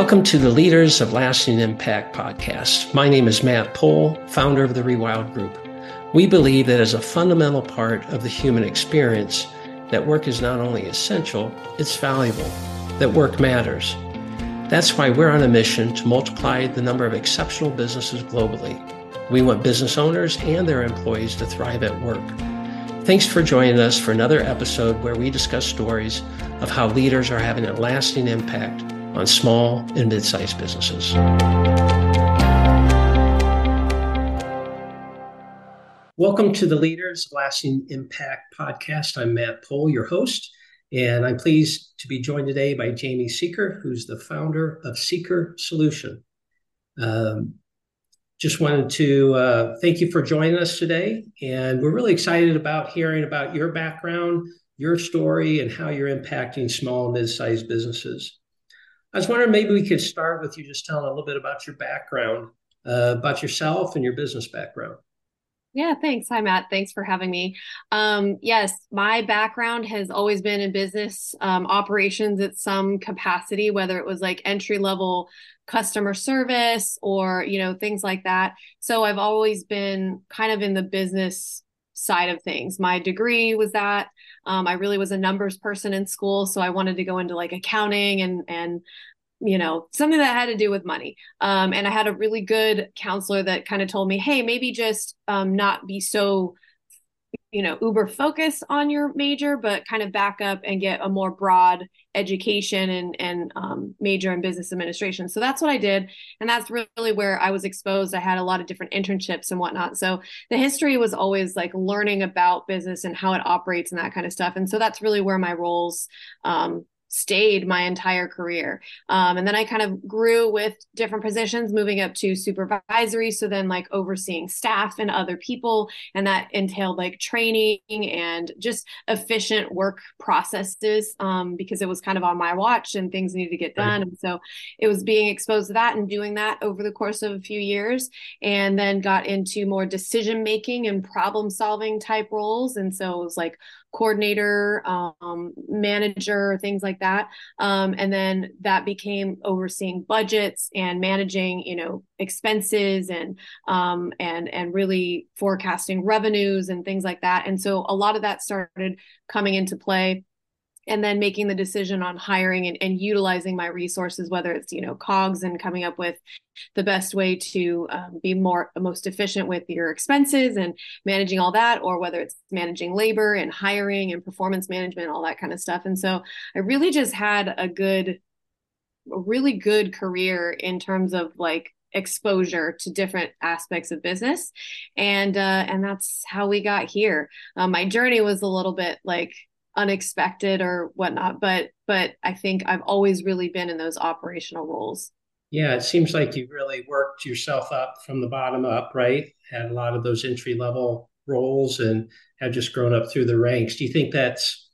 Welcome to the Leaders of Lasting Impact podcast. My name is Matt Pohl, founder of the Rewild Group. We believe that as a fundamental part of the human experience, that work is not only essential, it's valuable, that work matters. That's why we're on a mission to multiply the number of exceptional businesses globally. We want business owners and their employees to thrive at work. Thanks for joining us for another episode where we discuss stories of how leaders are having a lasting impact on small and mid sized businesses. Welcome to the Leaders Lasting Impact podcast. I'm Matt Pohl, your host, and I'm pleased to be joined today by Jamie Seeker, who's the founder of Seeker Solution. Um, just wanted to uh, thank you for joining us today. And we're really excited about hearing about your background, your story, and how you're impacting small and mid sized businesses. I was wondering maybe we could start with you just telling a little bit about your background, uh, about yourself and your business background. Yeah, thanks. Hi, Matt. Thanks for having me. Um, yes, my background has always been in business um, operations at some capacity, whether it was like entry level customer service or you know things like that. So I've always been kind of in the business side of things. My degree was that. Um, I really was a numbers person in school, so I wanted to go into like accounting and and you know something that had to do with money. Um, and I had a really good counselor that kind of told me, hey, maybe just um, not be so you know uber focus on your major but kind of back up and get a more broad education and and um, major in business administration. So that's what i did and that's really where i was exposed. I had a lot of different internships and whatnot. So the history was always like learning about business and how it operates and that kind of stuff. And so that's really where my roles um, stayed my entire career. Um, and then I kind of grew with different positions, moving up to supervisory. So then, like, overseeing staff and other people. And that entailed like training and just efficient work processes um, because it was kind of on my watch and things needed to get done. Right. And so it was being exposed to that and doing that over the course of a few years. And then got into more decision making and problem solving type roles. And so it was like coordinator, um, manager, things like that. Um, and then that became overseeing budgets and managing, you know, expenses and um, and and really forecasting revenues and things like that. And so a lot of that started coming into play and then making the decision on hiring and, and, utilizing my resources whether it's you know cogs and coming up with the best way to um, be more most efficient with your expenses and managing all that or whether it's managing labor and hiring and performance management all that kind of stuff. And so i really just had a good a really good career in terms of like exposure to different aspects of business. And uh and that's how we got here. Um, my journey was a little bit like unexpected or whatnot but but i think i've always really been in those operational roles. Yeah it seems like you really worked yourself up from the bottom up right? Had a lot of those entry level roles and have just grown up through the ranks. Do you think that's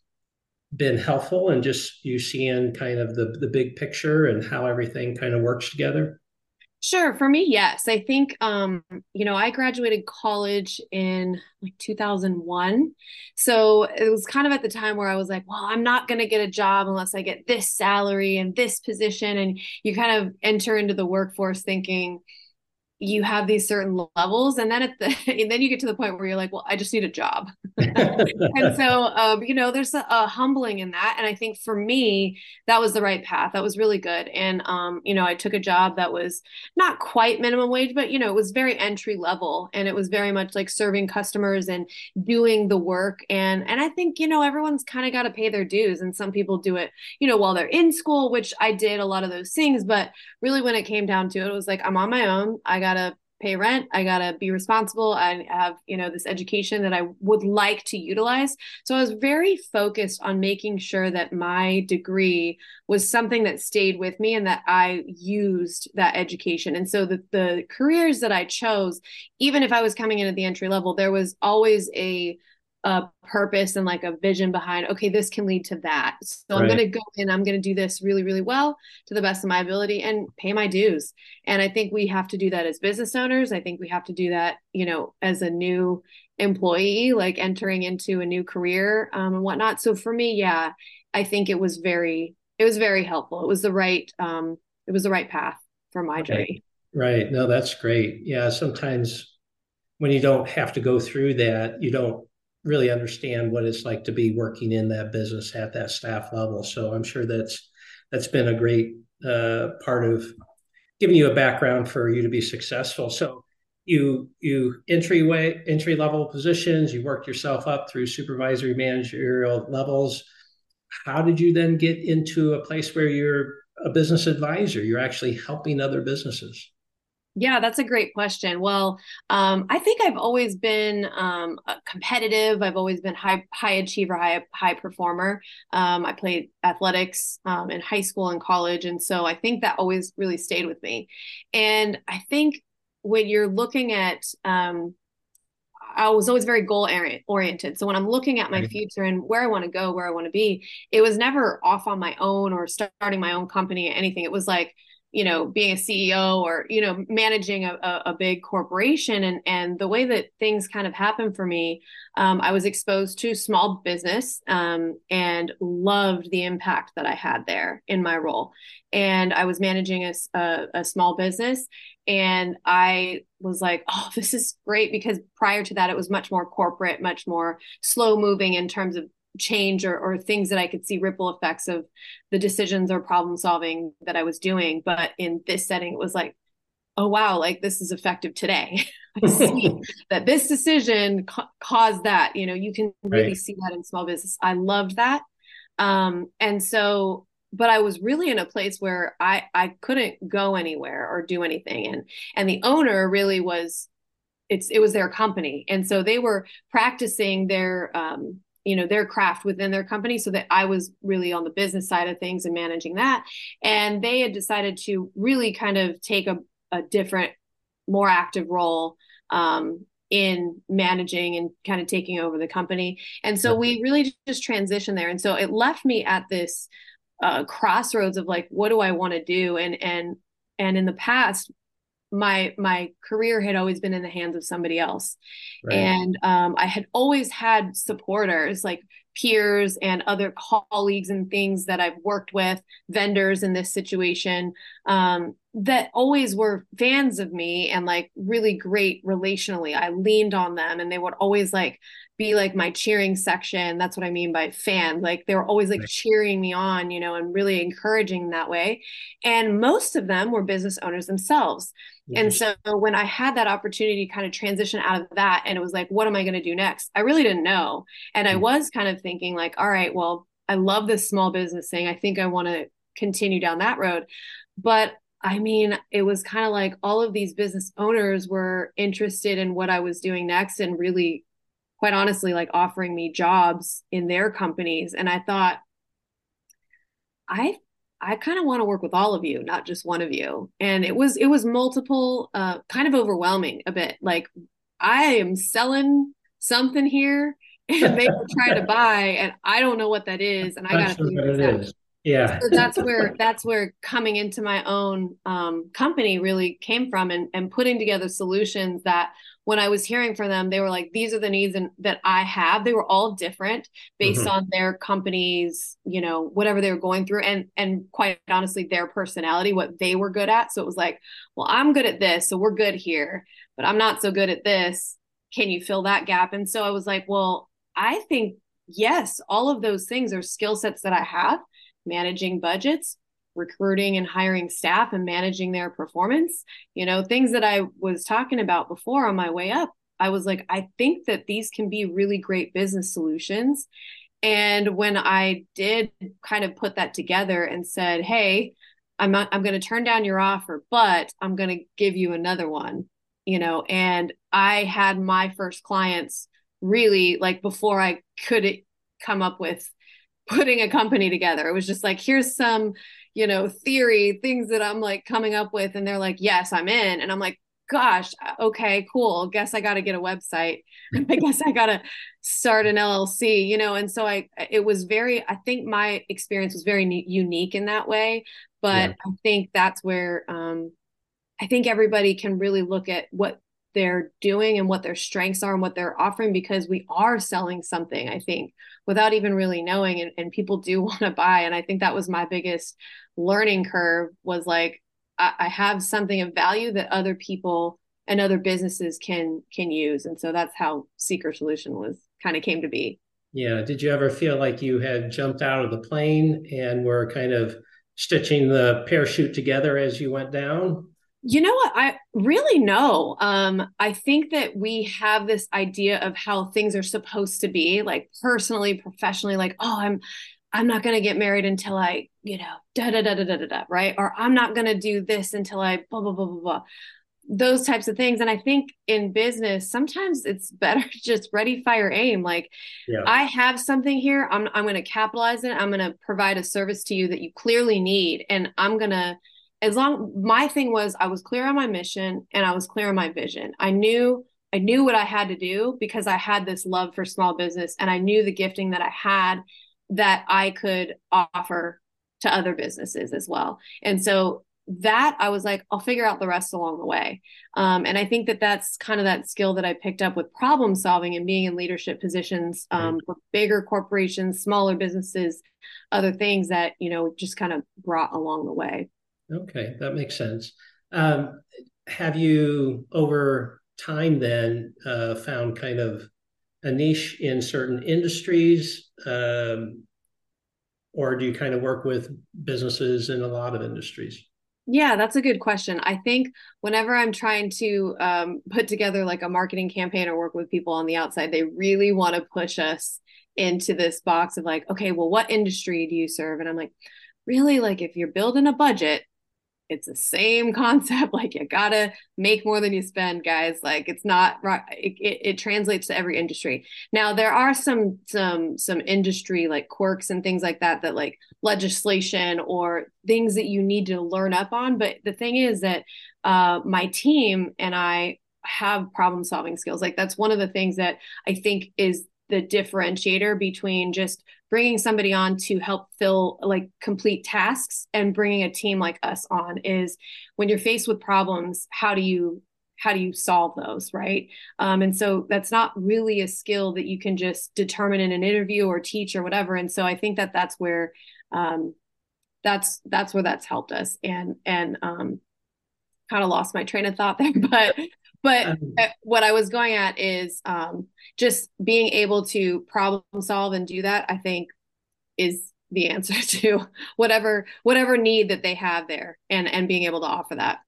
been helpful and just you seeing kind of the the big picture and how everything kind of works together Sure. For me, yes. I think, um, you know, I graduated college in like 2001. So it was kind of at the time where I was like, well, I'm not going to get a job unless I get this salary and this position. And you kind of enter into the workforce thinking, you have these certain levels and then at the and then you get to the point where you're like well i just need a job. And so um, you know there's a, a, humbling in that and i think for me that was the right path. That was really good and um, you know i took a job that was not quite minimum wage but you know it was very entry level and it was very much like serving customers and doing the work and and i think you know everyone's kind of got to pay their dues and some people do it you know while they're in school which i did a lot of those things but really when it came down to it it was like i'm on my own. I gotta pay rent i gotta be responsible i have you know this education that i would like to utilize. So i was very focused on making sure that my degree was something that stayed with me and that i used that education. And so the, the careers that i chose even if i was coming in at the entry level there was always a a purpose and like a vision behind okay this can lead to that so right. i'm going to go in i'm going to do this really really well to the best of my ability and pay my dues and i think we have to do that as business owners i think we have to do that you know as a new employee like entering into a new career um, and whatnot so for me yeah i think it was very it was very helpful it was the right um, it was the right path for my journey. Right. No, that's great. Yeah. Sometimes when you don't have to go through that, you don't really understand what it's like to be working in that business at that staff level. So I'm sure that's that's been a great uh, part of giving you a background for you to be successful. So you you entryway entry level positions, you worked yourself up through supervisory managerial levels. How did you then get into a place where you're a business advisor? You're actually helping other businesses. Yeah, that's a great question. Well, um, I think I've always been um, competitive. I've always been high high achiever, high high performer. Um, I played athletics um, in high school and college, and so I think that always really stayed with me. And I think when you're looking at um, I was always very goal oriented. So when I'm looking at my future and where I want to go, where I want to be, it was never off on my own or starting my own company or anything. It was like, you know being a ceo or you know managing a, a, big corporation and and the way that things kind of happen for me um, i was exposed to small business um, and loved the impact that i had there in my role. And i was managing a, a, a small business and i was like oh this is great because prior to that it was much more corporate much more slow moving in terms of change or, or things that I could see ripple effects of the decisions or problem solving that I was doing. But in this setting, it was like, oh, wow, like this is effective today. I see that this decision ca- caused that. You know, you can really right. see that in small business. I loved that. Um, and so, but I was really in a place where I I couldn't go anywhere or do anything, and and the owner really was it's it was their company and so they were practicing their um, you know their craft within their company so that i was really on the business side of things and managing that. And they had decided to really kind of take a, a different more active role um, in managing and kind of taking over the company. And so we really just transitioned there. And so it left me at this uh, crossroads of like what do i want to do? And and and in the past my my career had always been in the hands of somebody else right. and um, i had always had supporters like peers and other colleagues and things that i've worked with vendors in this situation um, that always were fans of me and like really great relationally i leaned on them and they would always like be like my cheering section. That's what I mean by fan. Like they were always like right. cheering me on, you know, and really encouraging that way. And most of them were business owners themselves. And so when I had that opportunity to kind of transition out of that and it was like, what am I going to do next? I really didn't know. And I mm. was kind of thinking like, all right, well, I love this small business thing. I think I want to continue down that road. But I mean, it was kind of like all of these business owners were interested in what I was doing next and really quite honestly like offering me jobs in their companies and i thought i i kind of want to work with all of you not just one of you. And it was it was multiple uh kind of overwhelming a bit. Like i am selling something here and they were trying to buy and i don't know what that is and i gotta figure this out yeah. So that's where that's where coming into my own um, company really came from and, and putting together solutions that when i was hearing from them they were like these are the needs and that i have. They were all different based mm-hmm. on their companies you know whatever they were going through and and quite honestly their personality what they were good at. So it was like well i'm good at this so we're good here but i'm not so good at this. Can you fill that gap? And so i was like well i think yes all of those things are skill sets that i have managing budgets, recruiting and hiring staff and managing their performance, you know, things that I was talking about before on my way up. I was like, I think that these can be really great business solutions. And when I did kind of put that together and said, hey, I'm not, I'm going to turn down your offer, but I'm going to give you another one, you know, and I had my first clients really like before I could come up with putting a company together. It was just like, here's some, you know, theory, things that I'm like coming up with. And they're like, yes, I'm in. And I'm like, gosh, uh, okay, cool. Guess I got to get a website. I guess I got to start an LLC, you know? And so I, it was very, I think my experience was very unique in that way. But yeah. I think that's where, um, I think everybody can really look at what they're doing and what their strengths are and what they're offering because we are selling something i think without even really knowing and, and people do want to buy. And i think that was my biggest learning curve was like I, I have something of value that other people and other businesses can can use. And so that's how seeker solution was kind of came to be. Yeah. Did you ever feel like you had jumped out of the plane and were kind of stitching the parachute together as you went down you know what? I really know um i think that we have this idea of how things are supposed to be like personally professionally like oh i'm i'm not going to get married until i you know da da da da da da right? Or i'm not going to do this until i blah blah blah blah blah. Those types of things. And i think in business sometimes it's better just ready fire aim. Like yeah. i have something here. I'm, I'm going to capitalize it. I'm going to provide a service to you that you clearly need. And i'm going to as long my thing was i was clear on my mission and i was clear on my vision i knew i knew what i had to do because i had this love for small business and i knew the gifting that i had that i could offer to other businesses as well and so that I was like, I'll figure out the rest along the way. Um, and I think that that's kind of that skill that I picked up with problem solving and being in leadership positions um, for bigger corporations, smaller businesses, other things that, you know, just kind of brought along the way. Okay, that makes sense. Um, have you over time then uh, found kind of a niche in certain industries? Um, or do you kind of work with businesses in a lot of industries? Yeah, that's a good question. I think whenever I'm trying to um, put together like a marketing campaign or work with people on the outside, they really want to push us into this box of like, okay, well, what industry do you serve? And I'm like, really, like if you're building a budget, it's the same concept like you gotta make more than you spend guys like it's not it, it, it, translates to every industry. Now there are some some some industry like quirks and things like that that like legislation or things that you need to learn up on but the thing is that uh, my team and i have problem solving skills. Like that's one of the things that i think is the differentiator between just bringing somebody on to help fill like complete tasks and bringing a team like us on is when you're faced with problems how do you how do you solve those right? Um, and so that's not really a skill that you can just determine in an interview or teach or whatever. And so i think that that's where um, that's that's where that's helped us. And and um, kind of lost my train of thought there but but um, what I was going at is um, just being able to problem solve and do that. I think is the answer to whatever whatever need that they have there, and and being able to offer that.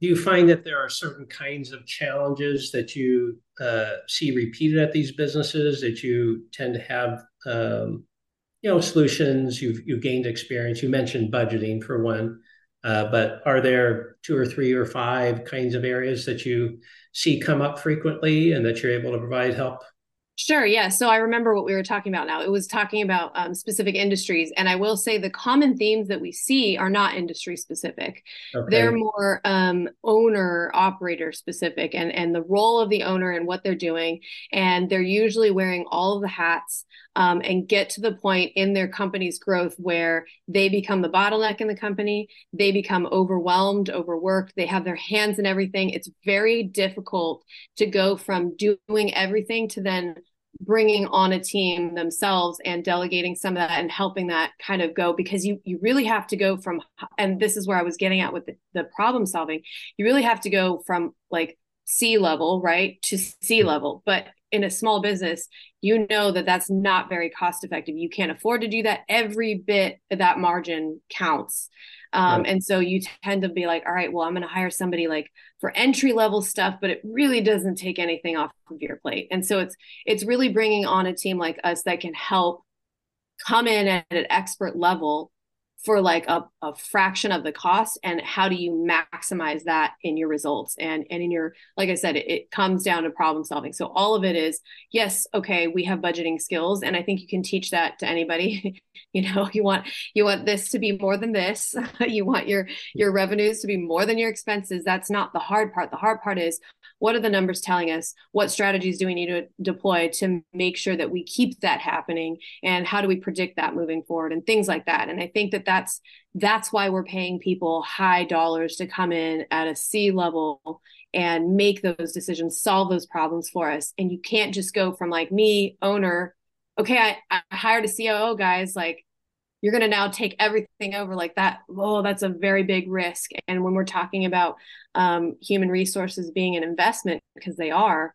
Do you find that there are certain kinds of challenges that you uh, see repeated at these businesses that you tend to have? Um, you know, solutions. You've you've gained experience. You mentioned budgeting for one. Uh, but are there two or three or five kinds of areas that you see come up frequently and that you're able to provide help Sure. Yeah. So I remember what we were talking about now. It was talking about um, specific industries. And I will say the common themes that we see are not industry specific. Okay. They're more um, owner operator specific and, and the role of the owner and what they're doing. And they're usually wearing all of the hats um, and get to the point in their company's growth where they become the bottleneck in the company. They become overwhelmed, overworked. They have their hands in everything. It's very difficult to go from doing everything to then bringing on a team themselves and delegating some of that and helping that kind of go because you you really have to go from and this is where I was getting at with the, the problem solving. You really have to go from like C level right to C level. But in a small business you know that that's not very cost effective you can't afford to do that. Every bit of that margin counts. Um, right. and so you tend to be like all right well i'm going to hire somebody like for entry level stuff but it really doesn't take anything off of your plate. And so it's it's really bringing on a team like us that can help come in at an expert level for like a, a fraction of the cost and how do you maximize that in your results? And and in your like i said it, it, comes down to problem solving. So all of it is yes okay we have budgeting skills and i think you can teach that to anybody. You know you want you want this to be more than this. You want your your revenues to be more than your expenses. That's not the hard part. The hard part is what are the numbers telling us? What strategies do we need to deploy to make sure that we keep that happening? And how do we predict that moving forward? And things like that. And i think that that's that's why we're paying people high dollars to come in at a c level and make those decisions solve those problems for us. And you can't just go from like me owner okay i, I hired a coo guys like you're going to now take everything over like that oh that's a very big risk. And when we're talking about um, human resources being an investment because they are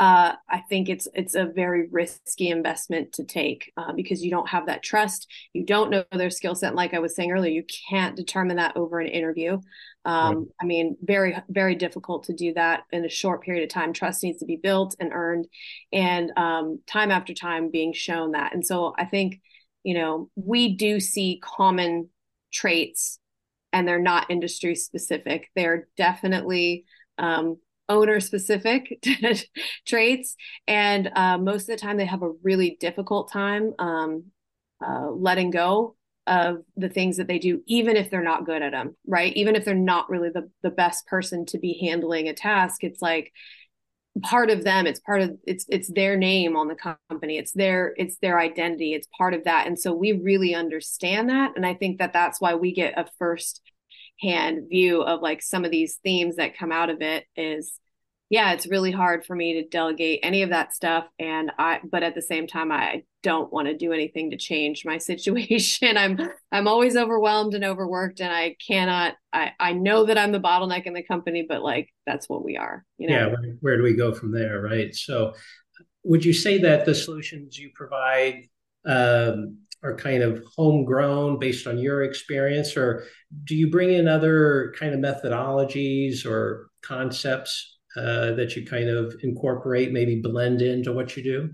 uh, I think it's it's a very risky investment to take uh, because you don't have that trust. You don't know their skill set. Like I was saying earlier, you can't determine that over an interview. Um, right. I mean, very very difficult to do that in a short period of time. Trust needs to be built and earned, and um, time after time being shown that. And so I think you know we do see common traits, and they're not industry specific. They're definitely um, owner specific traits and uh, most of the time they have a really difficult time um, uh, letting go of the things that they do even if they're not good at them right? Even if they're not really the, the best person to be handling a task it's like part of them it's part of it's it's their name on the company it's their it's their identity it's part of that and so we really understand that and i think that that's why we get a first hand view of like some of these themes that come out of it is yeah it's really hard for me to delegate any of that stuff. And i but at the same time i don't want to do anything to change my situation. I'm i'm always overwhelmed and overworked and i cannot i i know that i'm the bottleneck in the company but like that's what we are you know? Yeah where, where do we go from there right? So would you say that the solutions you provide um, are kind of homegrown based on your experience, or do you bring in other kind of methodologies or concepts uh, that you kind of incorporate, maybe blend into what you do?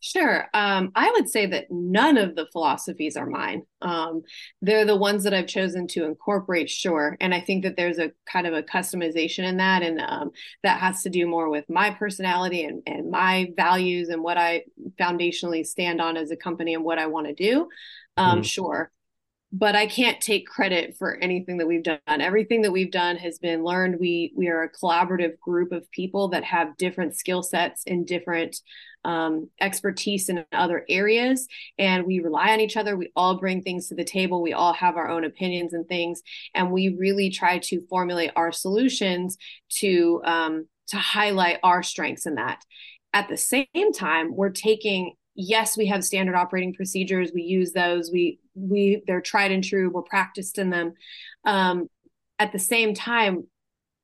Sure. Um, I would say that none of the philosophies are mine. Um, they're the ones that I've chosen to incorporate, sure. And I think that there's a kind of a customization in that. And um, that has to do more with my personality and, and my values and what I foundationally stand on as a company and what I want to do. Um, mm-hmm. Sure but I can't take credit for anything that we've done. Everything that we've done has been learned. We we are a collaborative group of people that have different skill sets and different um, expertise in other areas, and we rely on each other. We all bring things to the table. We all have our own opinions and things, and we really try to formulate our solutions to um, to highlight our strengths in that. At the same time, we're taking yes we have standard operating procedures. We use those. We we they're tried and true. We're practiced in them. Um, at the same time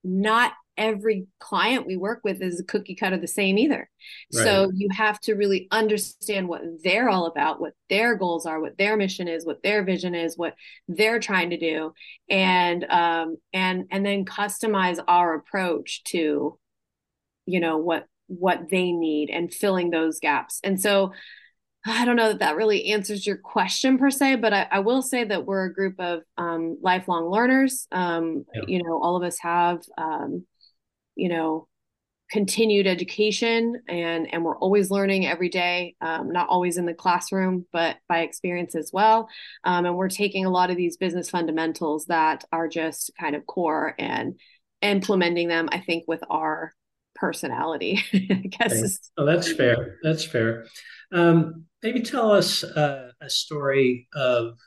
not every client we work with is a cookie cutter the same either. Right. so you have to really understand what they're all about what their goals are what their mission is what their vision is what they're trying to do and um and and then customize our approach to you know what what they need and filling those gaps. And so I don't know that that really answers your question per se, but I, I will say that we're a group of um, lifelong learners. Um, yeah. You know, all of us have, um, you know, continued education and and we're always learning every day um, not always in the classroom but by experience as well um, and we're taking a lot of these business fundamentals that are just kind of core and implementing them i think with our personality. I guess. Oh, that's fair. That's fair. Um, maybe tell us uh, a story of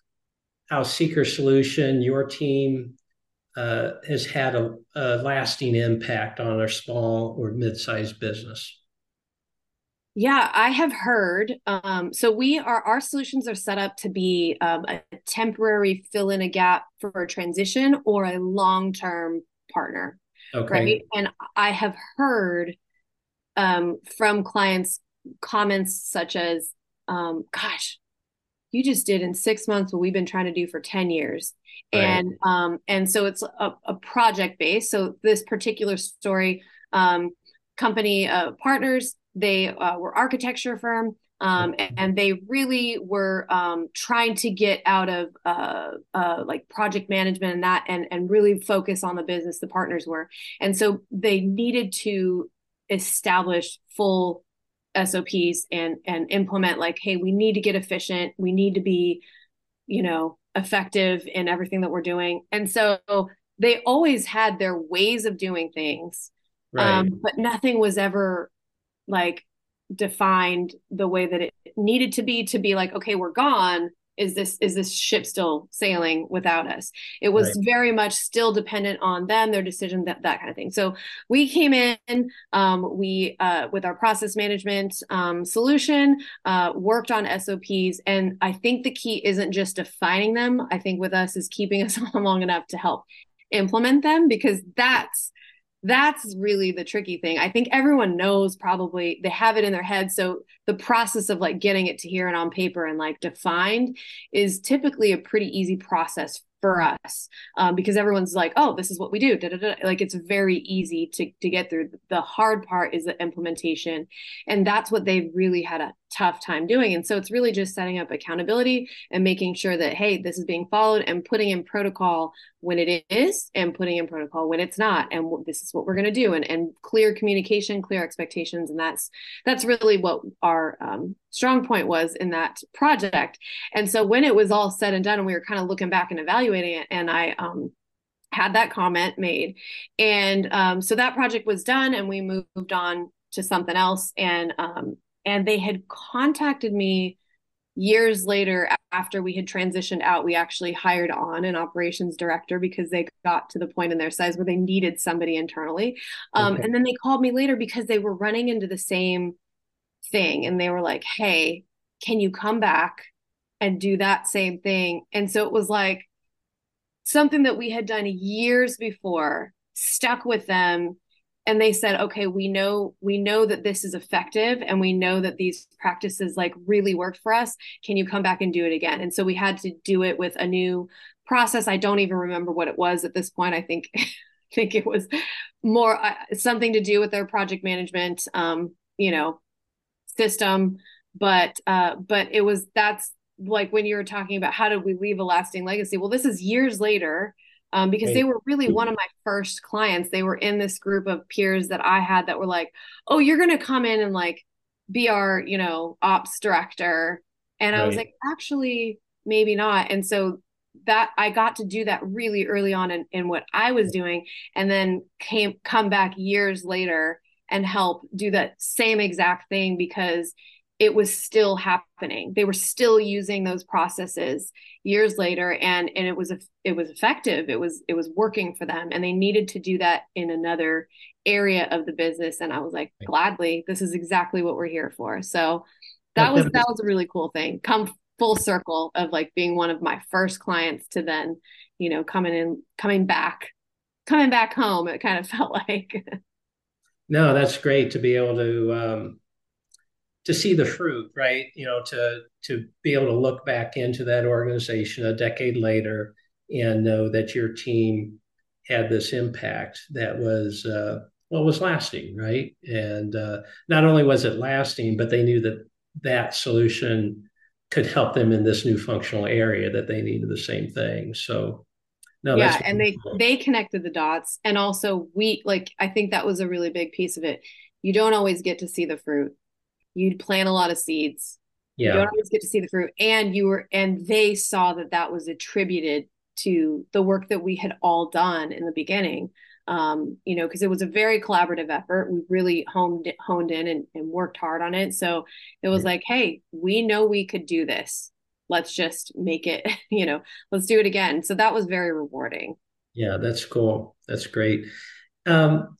how Seeker Solution, your team, uh, has had a, a, lasting impact on our small or mid-sized business. Yeah, I have heard. Um, so we are our solutions are set up to be um, a temporary fill in a gap for a transition or a long term partner. Okay. Right. And I have heard um, from clients comments such as, um, gosh, you just did in six months what we've been trying to do for 10 years. Right. And um, and so it's a, a project based. So this particular story, um, company uh, partners, they uh, were architecture firm um, and they really were um, trying to get out of uh, uh, like project management and that and, and really focus on the business the partners were. And so they needed to establish full sops and and implement like hey we need to get efficient. We need to be you know effective in everything that we're doing. And so they always had their ways of doing things right. um, but nothing was ever like defined the way that it needed to be to be like okay we're gone. Is this is this ship still sailing without us? It was right. very much still dependent on them their decision that that kind of thing. So we came in um, we uh, with our process management um, solution uh, worked on sops and i think the key isn't just defining them. I think with us is keeping us on long enough to help implement them because that's that's really the tricky thing. I think everyone knows probably they have it in their head. So the process of like getting it to here and on paper and like defined is typically a pretty easy process for us um, because everyone's like, oh, this is what we do. Da, da, da. Like it's very easy to, to get through. The hard part is the implementation. And that's what they've really had a tough time doing. And so it's really just setting up accountability and making sure that, hey, this is being followed and putting in protocol when it is and putting in protocol when it's not. And this is what we're going to do. And, and clear communication, clear expectations. And that's, that's really what our um, strong point was in that project. And so when it was all said and done and we were kind of looking back and evaluating it and I, um, had that comment made and um, so that project was done and we moved on to something else and um, and they had contacted me years later after we had transitioned out we actually hired on an operations director because they got to the point in their size where they needed somebody internally um, okay. and then they called me later because they were running into the same thing and they were like hey can you come back and do that same thing and so it was like something that we had done years before stuck with them and they said okay we know we know that this is effective and we know that these practices like really work for us. Can you come back and do it again? And so we had to do it with a new process. I don't even remember what it was at this point. I think i think it was more uh, something to do with their project management um you know system. But uh but it was that's like when you were talking about how did we leave a lasting legacy? Well this is years later um, because they were really one of my first clients. They were in this group of peers that I had that were like, "Oh, you're going to come in and like be our, you know, ops director," and I was like, "Actually, maybe not." And so that I got to do that really early on in, in what I was doing, and then came come back years later and help do that same exact thing because it was still happening. They were still using those processes years later and and it was it was effective. It was it was working for them and they needed to do that in another area of the business and i was like gladly this is exactly what we're here for. So that was that was a really cool thing. Come full circle of like being one of my first clients to then you know coming in coming back coming back home it kind of felt like. No that's great to be able to um to see the fruit, right? You know, to to be able to look back into that organization a decade later and know that your team had this impact that was uh, well was lasting, right? And uh, not only was it lasting, but they knew that that solution could help them in this new functional area that they needed the same thing. So no, yeah, and they cool. they connected the dots, and also we like I think that was a really big piece of it. You don't always get to see the fruit you'd plant a lot of seeds. Yeah. You don't always get to see the fruit. And you were, and they saw that that was attributed to the work that we had all done in the beginning. Um, you know, because it was a very collaborative effort. We really honed honed in and, and worked hard on it. So it was like, hey, we know we could do this. Let's just make it, you know, let's do it again. So that was very rewarding. Yeah, that's cool. That's great. Um,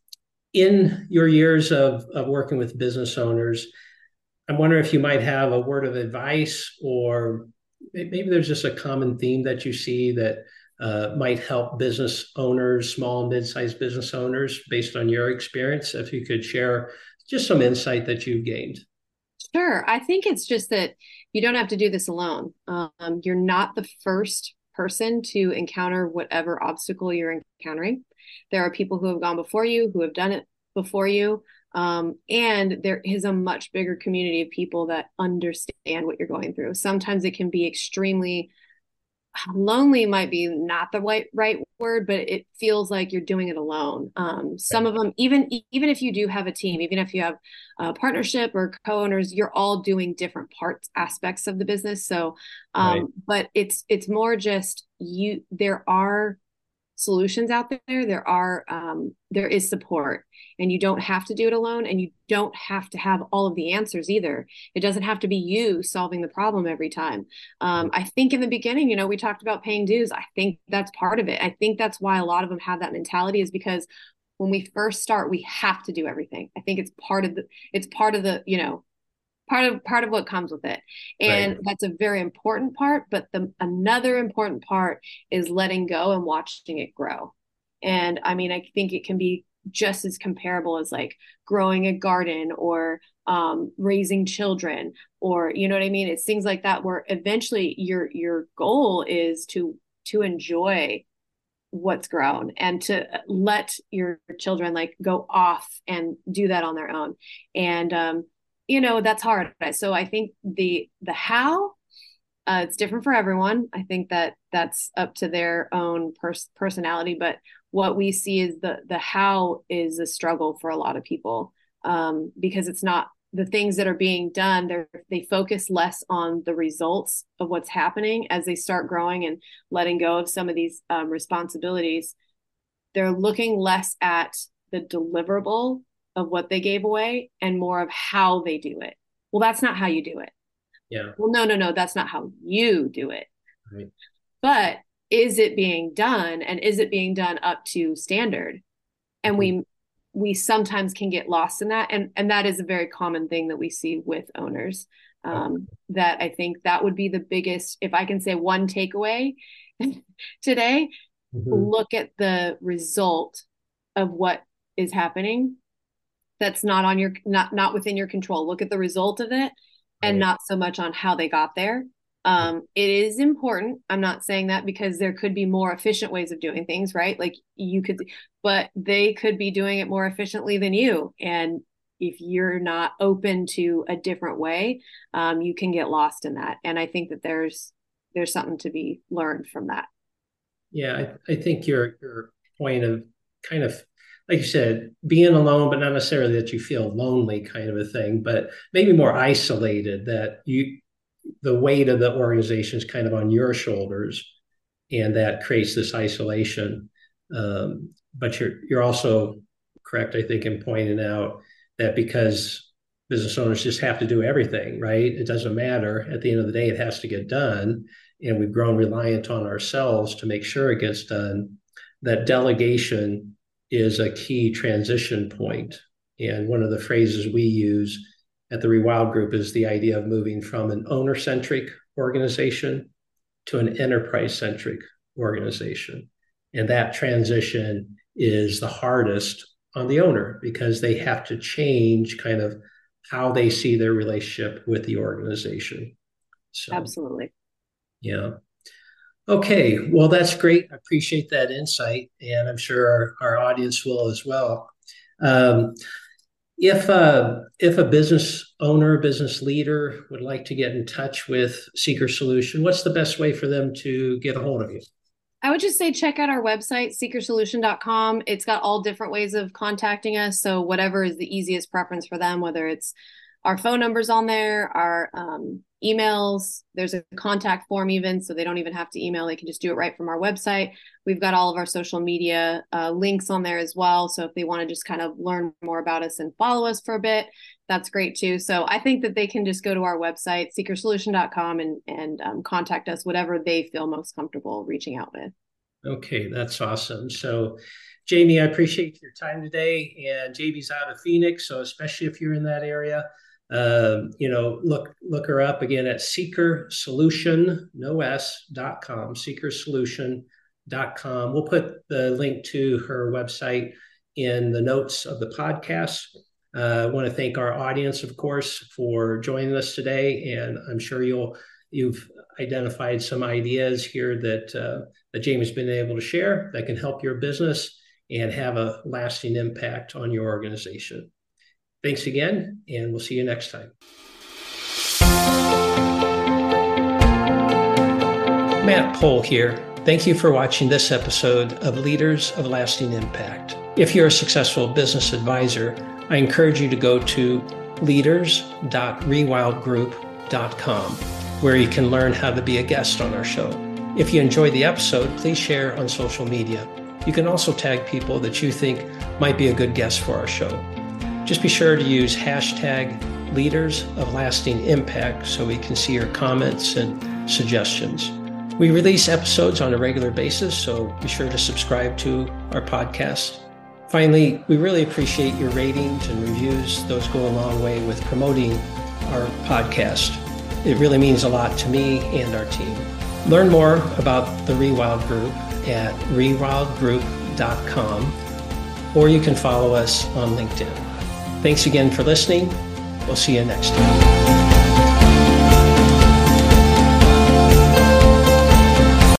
in your years of, of working with business owners, I wonder if you might have a word of advice or maybe there's just a common theme that you see that uh, might help business owners, small and mid-sized business owners, based on your experience. If you could share just some insight that you've gained. Sure. I think it's just that you don't have to do this alone. Um, you're not the first person to encounter whatever obstacle you're encountering. There are people who have gone before you, who have done it before you. Um, and there is a much bigger community of people that understand what you're going through. Sometimes it can be extremely lonely might be not the right right word but it feels like you're doing it alone um, some of them even even if you do have a team even if you have a partnership or co-owners you're all doing different parts aspects of the business so um, right. but it's it's more just you there are solutions out there there are um, there is support. And you don't have to do it alone and you don't have to have all of the answers either. It doesn't have to be you solving the problem every time. Um, i think in the beginning you know we talked about paying dues. I think that's part of it. I think that's why a lot of them have that mentality is because when we first start we have to do everything. I think it's part of the it's part of the you know part of part of what comes with it. And right. that's a very important part but the another important part is letting go and watching it grow. And i mean i think it can be just as comparable as like growing a garden or um, raising children or you know what i mean? It's things like that where eventually your your goal is to to enjoy what's grown and to let your children like go off and do that on their own. And um you know that's hard. So i think the the how uh, it's different for everyone. I think that that's up to their own pers- personality but what we see is the the how is a struggle for a lot of people um, because it's not the things that are being done they they focus less on the results of what's happening as they start growing and letting go of some of these um, responsibilities. They're looking less at the deliverable of what they gave away and more of how they do it. Well, that's not how you do it. Yeah. Well, no, no, no, that's not how you do it. Right. But is it being done and is it being done up to standard? And mm-hmm. we we sometimes can get lost in that and and that is a very common thing that we see with owners um, that i think that would be the biggest if i can say one takeaway today mm-hmm. look at the result of what is happening that's not on your not not within your control. Look at the result of it and right. not so much on how they got there. Um, it is important. I'm not saying that because there could be more efficient ways of doing things right? Like you could but they could be doing it more efficiently than you. And if you're not open to a different way um, you can get lost in that. And i think that there's there's something to be learned from that. Yeah i, I think your your point of kind of like you said, being alone, but not necessarily that you feel lonely kind of a thing, but maybe more isolated that you the weight of the organization is kind of on your shoulders and that creates this isolation. Um, but you're you're also correct, I think, in pointing out that because business owners just have to do everything, right? It doesn't matter. At the end of the day, it has to get done. And we've grown reliant on ourselves to make sure it gets done. That delegation is a key transition point. And one of the phrases we use at the Rewild Group is the idea of moving from an owner centric organization to an enterprise centric organization. And that transition is the hardest on the owner because they have to change kind of how they see their relationship with the organization. So, Absolutely. Yeah. Okay, well, that's great. I appreciate that insight, and I'm sure our, our audience will as well. Um, if uh, if a business owner, business leader would like to get in touch with Seeker Solution, what's the best way for them to get a hold of you? I would just say check out our website, seekersolution.com. It's got all different ways of contacting us. So, whatever is the easiest preference for them, whether it's our phone numbers on there, our um, emails. There's a contact form even, so they don't even have to email. They can just do it right from our website. We've got all of our social media uh, links on there as well. So if they want to just kind of learn more about us and follow us for a bit, that's great too. So I think that they can just go to our website, seekersolution.com, and and um, contact us, whatever they feel most comfortable reaching out with. Okay, that's awesome. So. Jamie, I appreciate your time today. And Jamie's out of Phoenix, so especially if you're in that area, um, you know, look look her up again at Seeker Solution, no S dot com, Seeker dot com. We'll put the link to her website in the notes of the podcast. Uh, I want to thank our audience, of course, for joining us today, and I'm sure you'll you've identified some ideas here that uh, that Jamie's been able to share that can help your business and have a lasting impact on your organization. Thanks again, and we'll see you next time. Matt Pohl here. Thank you for watching this episode of Leaders of Lasting Impact. If you're a successful business advisor, I encourage you to go to leaders.rewildgroup.com, where you can learn how to be a guest on our show. If you enjoyed the episode, please share on social media. You can also tag people that you think might be a good guest for our show. Just be sure to use hashtag leaders of lasting impact so we can see your comments and suggestions. We release episodes on a regular basis, so be sure to subscribe to our podcast. Finally, we really appreciate your ratings and reviews. Those go a long way with promoting our podcast. It really means a lot to me and our team. Learn more about the Rewild Group at rewildgroup.com or you can follow us on LinkedIn. Thanks again for listening. We'll see you next time.